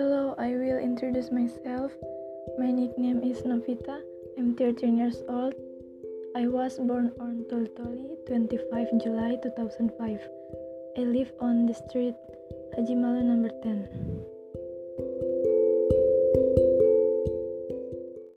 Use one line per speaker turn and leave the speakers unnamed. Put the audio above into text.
Hello. I will introduce myself. My nickname is Novita. I'm 13 years old. I was born on Tolitoli, 25 July 2005. I live on the street Haji Malu number 10.